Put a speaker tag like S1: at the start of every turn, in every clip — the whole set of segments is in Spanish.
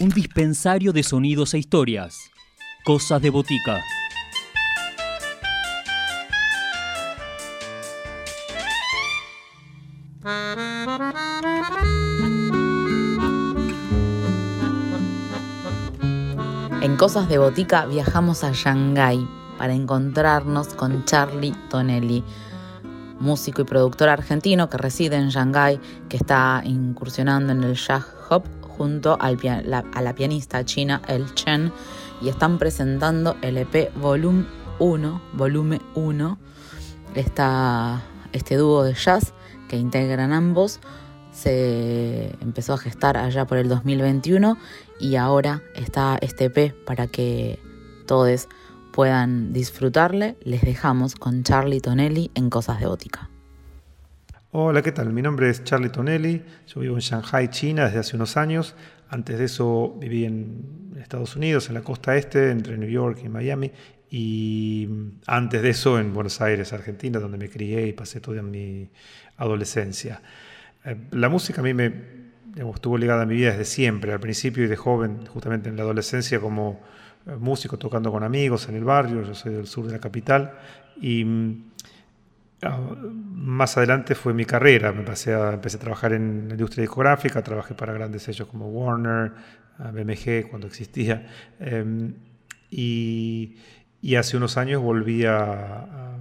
S1: un dispensario de sonidos e historias. Cosas de botica.
S2: En Cosas de Botica viajamos a Shanghái para encontrarnos con Charlie Tonelli, músico y productor argentino que reside en Shanghái, que está incursionando en el jazz junto a la pianista china El Chen y están presentando el EP Volume 1, Volume 1, este dúo de jazz que integran ambos se empezó a gestar allá por el 2021 y ahora está este EP para que todos puedan disfrutarle. Les dejamos con Charlie Tonelli en Cosas de Bótica.
S3: Hola, ¿qué tal? Mi nombre es Charlie Tonelli, yo vivo en Shanghai, China, desde hace unos años. Antes de eso viví en Estados Unidos, en la costa este, entre New York y Miami. Y antes de eso en Buenos Aires, Argentina, donde me crié y pasé toda mi adolescencia. Eh, la música a mí me estuvo ligada a mi vida desde siempre, al principio y de joven, justamente en la adolescencia como eh, músico, tocando con amigos en el barrio, yo soy del sur de la capital, y mm, más adelante fue mi carrera, me a, empecé a trabajar en la industria discográfica, trabajé para grandes sellos como Warner, BMG cuando existía, em, y, hace unos años volví a,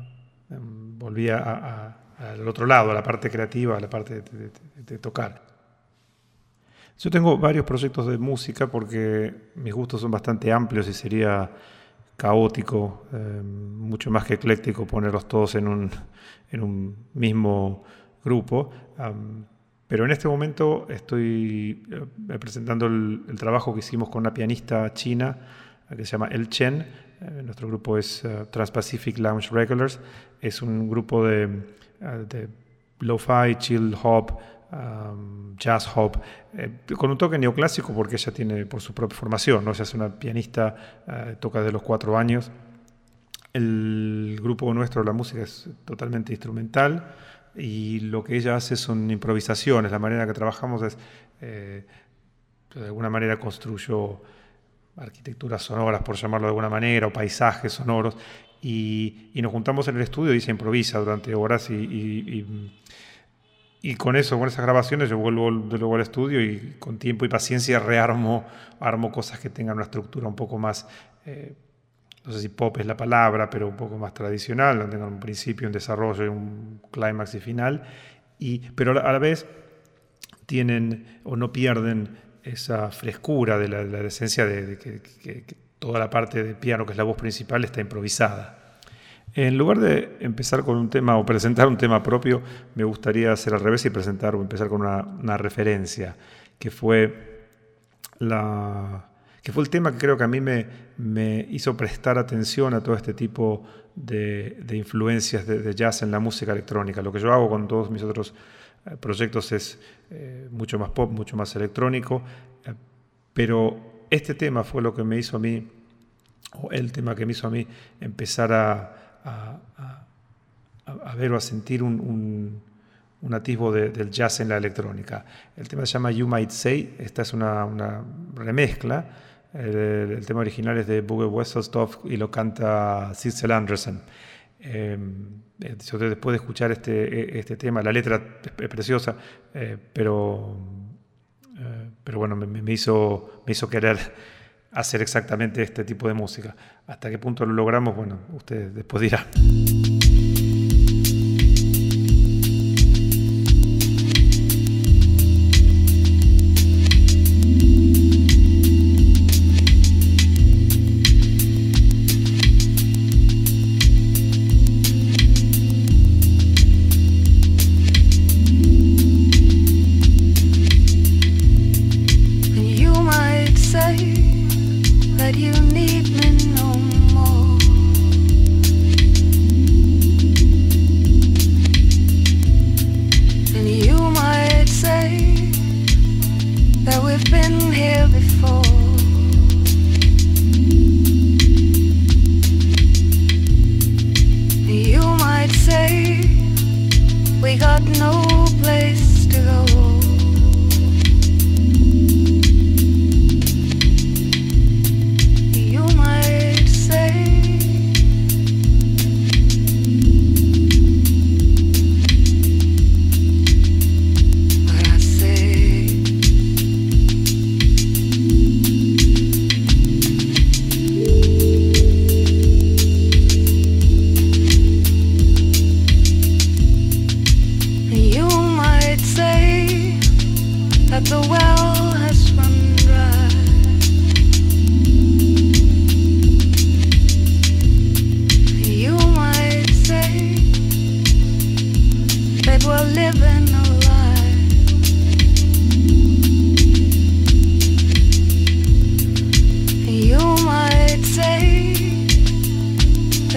S3: em, volví al otro lado, a la parte creativa, a la parte de, tocar. Yo tengo varios proyectos de música porque mis gustos son bastante amplios y sería caótico, eh, mucho más que ecléctico ponerlos todos en un, en un mismo grupo. pero en este momento estoy eh, presentando el, trabajo que hicimos con una pianista china que se llama El Chen. Eh, nuestro grupo es Trans-Pacific Lounge Regulars. Es un grupo de eh, de lo-fi, chill hop, um, jazz hop, eh, con un toque neoclásico porque ella tiene por su propia formación, ¿no? es una pianista, eh, toca de los cuatro años. El grupo nuestro, la música es totalmente instrumental y lo que ella hace son improvisaciones, la manera que trabajamos es, de alguna manera construyo arquitecturas sonoras, por llamarlo de alguna manera, o paisajes sonoros, y, nos juntamos en el estudio y se improvisa durante horas y, y, con eso, con esas grabaciones, yo vuelvo de luego al estudio y con tiempo y paciencia rearmo armo cosas que tengan una estructura un poco más, eh, no sé si pop es la palabra, pero un poco más tradicional, donde tengan un principio, un desarrollo, un clímax y final, y, pero a la vez tienen o no pierden esa frescura de la, la esencia de, que toda la parte de piano, que es la voz principal, está improvisada. En lugar de empezar con un tema o presentar un tema propio, me gustaría hacer al revés y presentar o empezar con una, referencia, que fue, la, que fue el tema que creo que a mí me, me hizo prestar atención a todo este tipo de, influencias de, jazz en la música electrónica. Lo que yo hago con todos mis otros eh, proyectos es eh, mucho más pop, mucho más electrónico, eh, pero este tema fue lo que me hizo a mí, o el tema que me hizo a mí empezar a, a, ver o a sentir un, un, atisbo del jazz en la electrónica. El tema se llama You Might Say, esta es una, una remezcla. El, tema original es de Boogie Wesselstoff y lo canta Cecil Anderson. Em, eh, después de escuchar este, e, este tema, la letra es, preciosa, eh, pero eh, pero bueno, me, hizo, me hizo querer hacer exactamente este tipo de música. ¿Hasta qué punto lo logramos? Bueno, ustedes después dirán.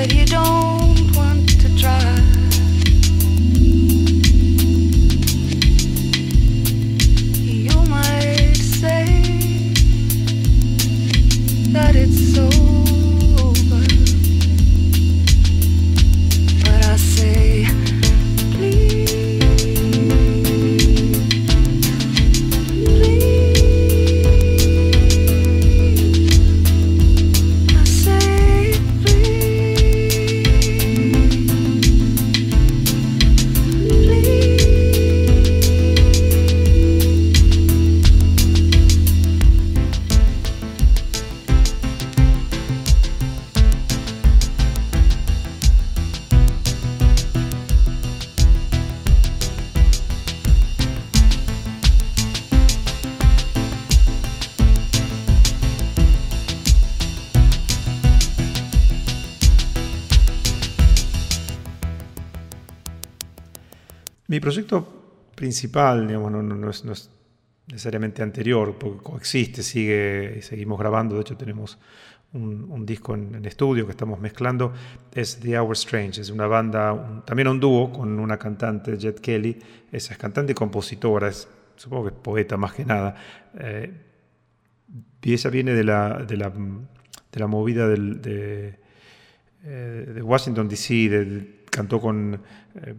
S4: said you
S3: don't proyecto principal, digamos, no, es, necesariamente anterior, porque coexiste, sigue, seguimos grabando, de hecho tenemos un, disco en, estudio que estamos mezclando, es The Hour Strange, es una banda, también un dúo con una cantante, Jet Kelly, esa es cantante y compositora, es, supongo que es poeta más que nada, eh, y ella viene de la, de la, de la movida del, de, eh, Washington, D.C., cantó con... Eh,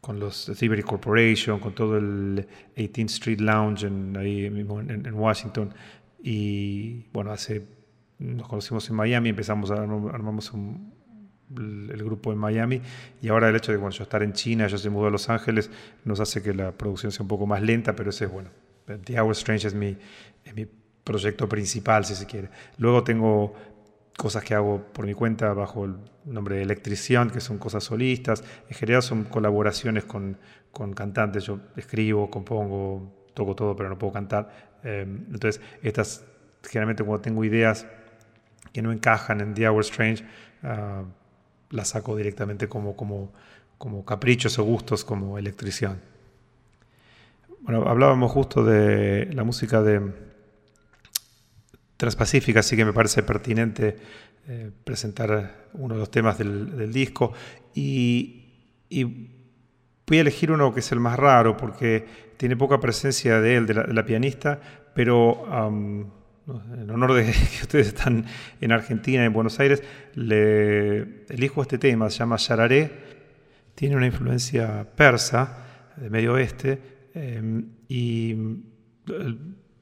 S3: con los Thievery Corporation, con todo el 18th Street Lounge en, ahí en, Washington. Y bueno, hace, nos conocimos en Miami, empezamos a armamos el grupo en Miami y ahora el hecho de bueno, yo estar en China, yo se mudó a Los Ángeles, nos hace que la producción sea un poco más lenta, pero ese es bueno. The Hour Strange es mi proyecto principal, si se quiere. Luego tengo cosas que hago por mi cuenta bajo el nombre de Electrición, que son cosas solistas. En general son colaboraciones con, con cantantes. Yo escribo, compongo, toco todo, pero no puedo cantar. Eh, entonces, estas, generalmente cuando tengo ideas que no encajan en The Hour Strange, uh, las saco directamente como, como, como caprichos o gustos, como Electrición. Bueno, hablábamos justo de la música de Transpacífica, así que me parece pertinente eh, presentar uno de los temas del, disco. Y, voy a elegir uno que es el más raro porque tiene poca presencia de él, de la, pianista, pero en honor de que ustedes están en Argentina, en Buenos Aires, le elijo este tema, se llama Yararé, tiene una influencia persa, de Medio Oeste, em, y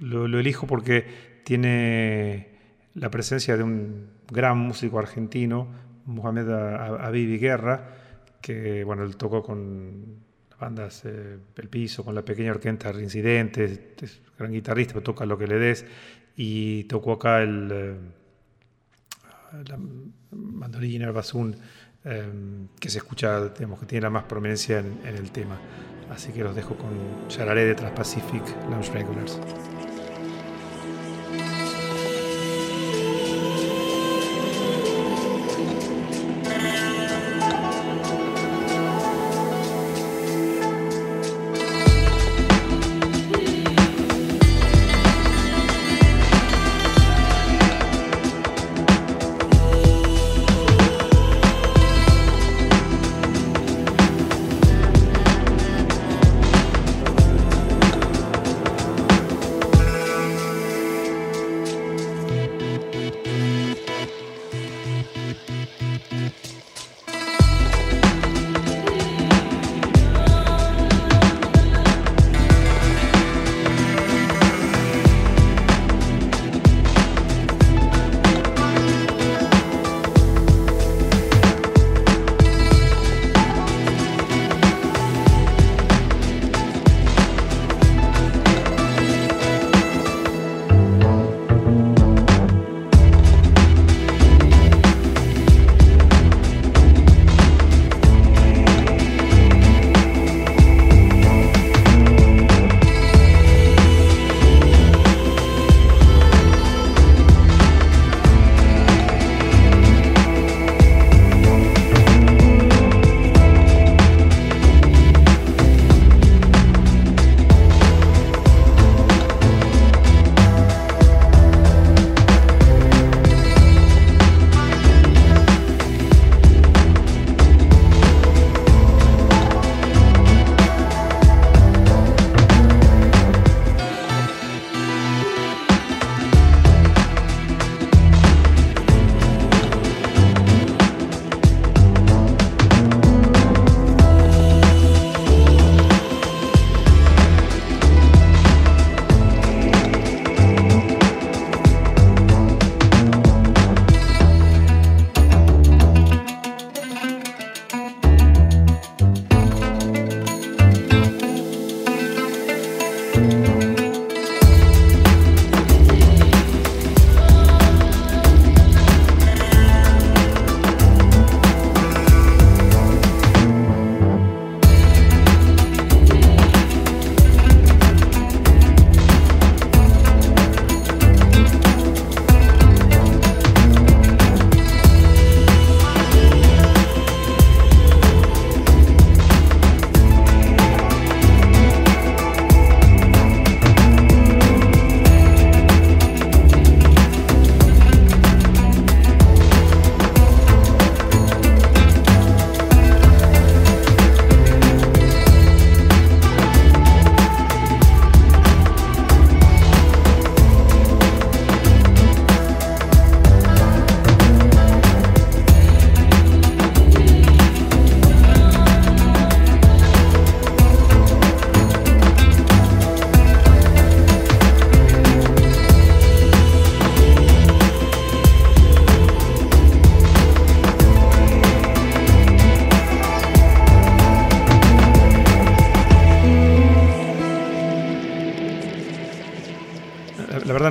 S3: lo, lo elijo porque tiene la presencia de un gran músico argentino, Mohamed Abibi Guerra, que bueno, él tocó con bandas eh, El Piso, con la pequeña orquesta Reincidente, es gran guitarrista, toca lo que le des, y tocó acá el, eh, la mandolina, el basún, eh, que se escucha, digamos, que tiene la más prominencia en, el tema. Así que los dejo con Chararé de Transpacific Lounge Regulars.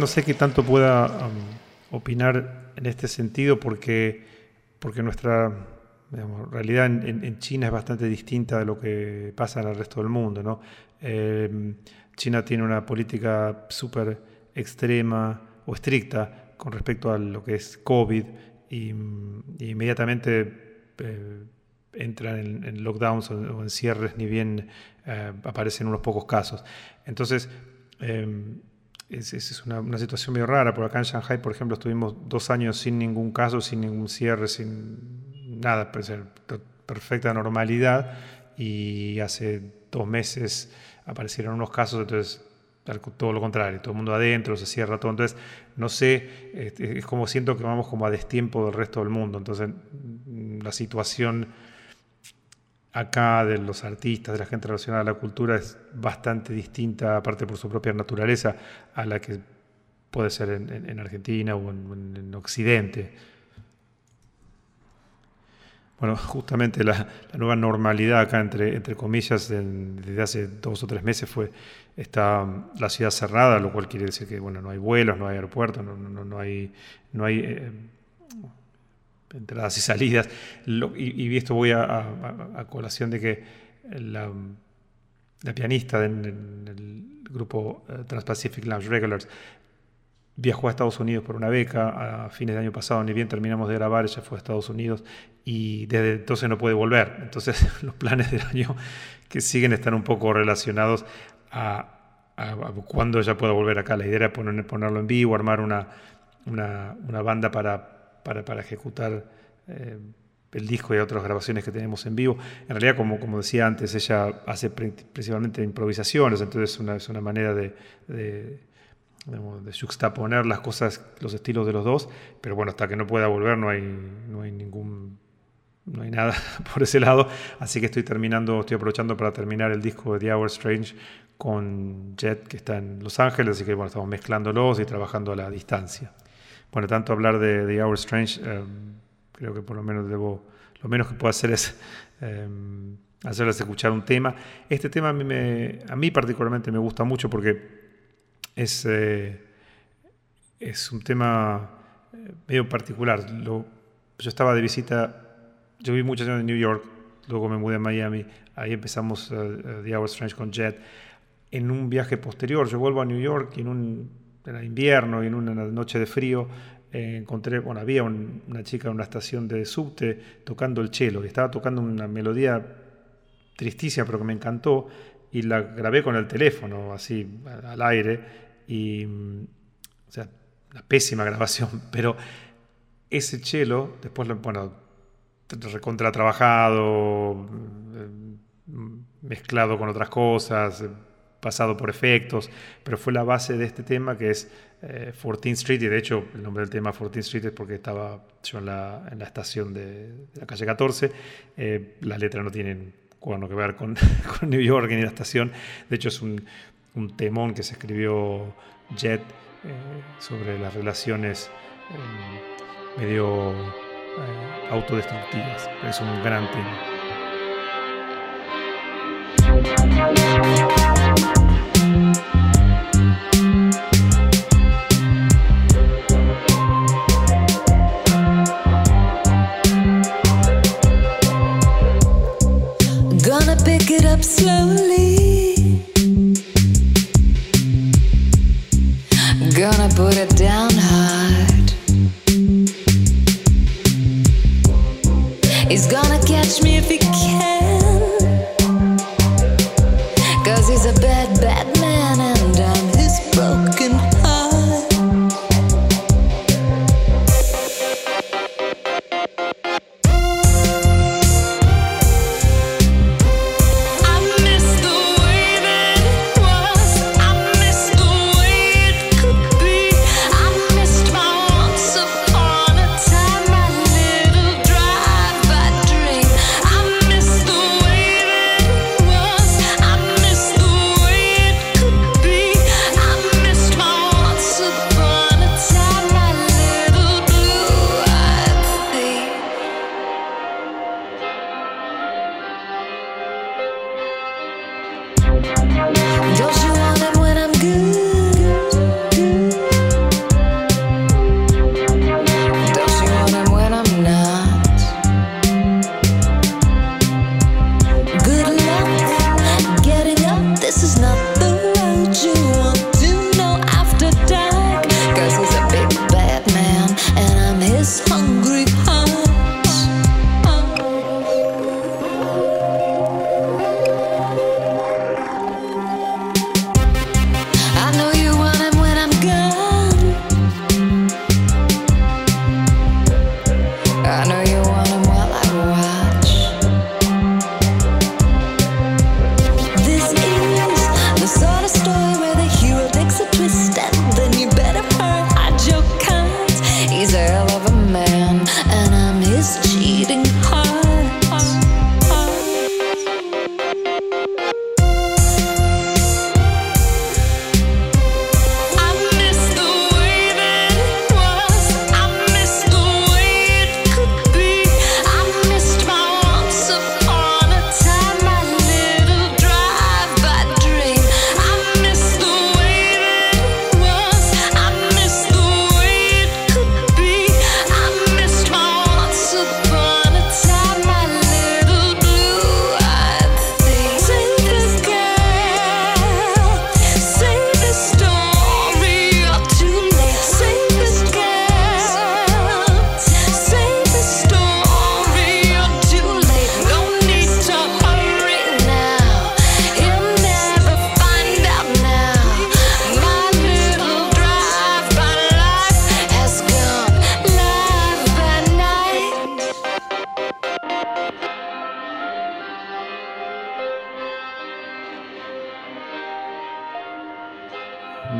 S3: No sé qué tanto pueda um, opinar en este sentido porque, porque nuestra realidad en, China es bastante distinta de lo que pasa en el resto del mundo. ¿no? Eh, China tiene una política súper extrema o estricta con respecto a lo que es COVID y, inmediatamente eh, entran en, lockdowns o, en cierres, ni bien eh, aparecen unos pocos casos. Entonces, em, es, una, situación medio rara, porque acá en Shanghai, por ejemplo, estuvimos dos años sin ningún caso, sin ningún cierre, sin nada, perfecta normalidad, y hace dos meses aparecieron unos casos, entonces todo lo contrario, todo el mundo adentro, se cierra todo. Entonces, no sé, este, es como siento que vamos como a destiempo del resto del mundo. Entonces, la situación acá de los artistas, de la gente relacionada a la cultura es bastante distinta, aparte por su propia naturaleza, a la que puede ser en, Argentina o en Occidente. Bueno, justamente la, nueva normalidad acá, entre, entre comillas, desde hace dos o tres meses fue está la ciudad cerrada, lo cual quiere decir que bueno, no hay vuelos, no hay aeropuertos, no, no, no hay, no hay eh, entradas y salidas. y, esto voy a, colación de que la, pianista en, el grupo eh, Trans-Pacific Lounge Regulars viajó a Estados Unidos por una beca a fines de año pasado, ni bien terminamos de grabar, ella fue a Estados Unidos y desde entonces no puede volver. Entonces los planes del año que siguen están un poco relacionados a, cuándo ella pueda volver acá. La idea era poner, ponerlo en vivo, armar una, una, banda para, para, ejecutar eh, el disco y otras grabaciones que tenemos en vivo. En realidad, como, decía antes, ella hace principalmente improvisaciones, entonces es una, manera de de juxtaponer las cosas, los estilos de los dos, pero bueno, hasta que no pueda volver no hay, no hay ningún, no hay nada por ese lado, así que estoy terminando, estoy aprovechando para terminar el disco de The Hour Strange con Jet, que está en Los Ángeles, así que bueno, estamos mezclándolos y trabajando a la distancia. Bueno, tanto hablar de The Hour Strange, eh, creo que por lo menos debo, lo menos que puedo hacer es eh, hacerles escuchar un tema. Este tema a mí, me, a mí particularmente me gusta mucho porque es, eh, es un tema medio particular. Yo estaba de visita, yo viví muchos años en New York, luego me mudé a Miami, ahí empezamos The Hour Strange con Jet. En un viaje posterior, yo vuelvo a New York y en un era invierno y en una noche de frío encontré, bueno, había una chica en una estación de subte tocando el cello, y estaba tocando una melodía tristísima, pero que me encantó, y la grabé con el teléfono, así, al aire, y, o sea, una pésima grabación, pero ese cello, después lo, bueno, recontra trabajado, eh, mezclado con otras cosas, pasado por efectos, pero fue la base de este tema que es 14th eh, Street, y de hecho el nombre del tema 14th Street es porque estaba yo en la, estación de, la calle 14, eh, las letras no tienen bueno, que ver con, con New York ni la estación, de hecho es un, temón que se escribió Jet eh, sobre las relaciones eh, medio eh, autodestructivas. Es un gran tema. He's gonna catch me if he can.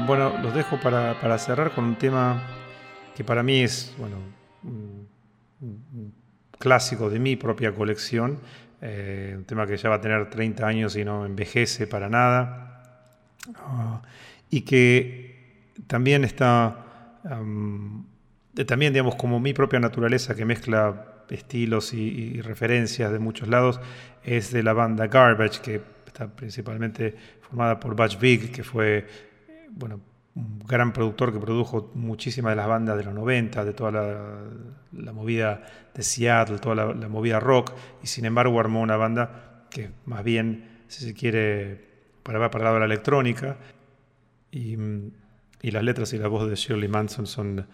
S5: Bueno, los dejo para, para cerrar con un tema que para mí es, bueno, un, clásico de mi propia colección, eh, un tema que ya va a tener 30 años y no envejece para nada, y que también está, también digamos como mi propia naturaleza que mezcla estilos y, referencias de muchos lados, es de la banda Garbage, que está principalmente formada por Butch Vig, que fue bueno, un gran productor que produjo muchísimas de las bandas de los 90, de toda la, movida de Seattle, toda la, movida rock, y sin embargo armó una banda que más bien, si se quiere, para, para el de la electrónica, y, las letras y la voz de Shirley Manson son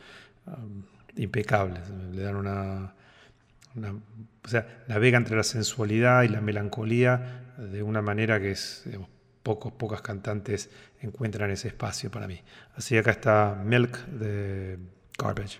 S5: um, impecables, le dan una, o sea, navega entre la sensualidad y la melancolía de una manera que es, pocos, pocas cantantes encuentran ese espacio para mí. Así que acá está Milk de Garbage.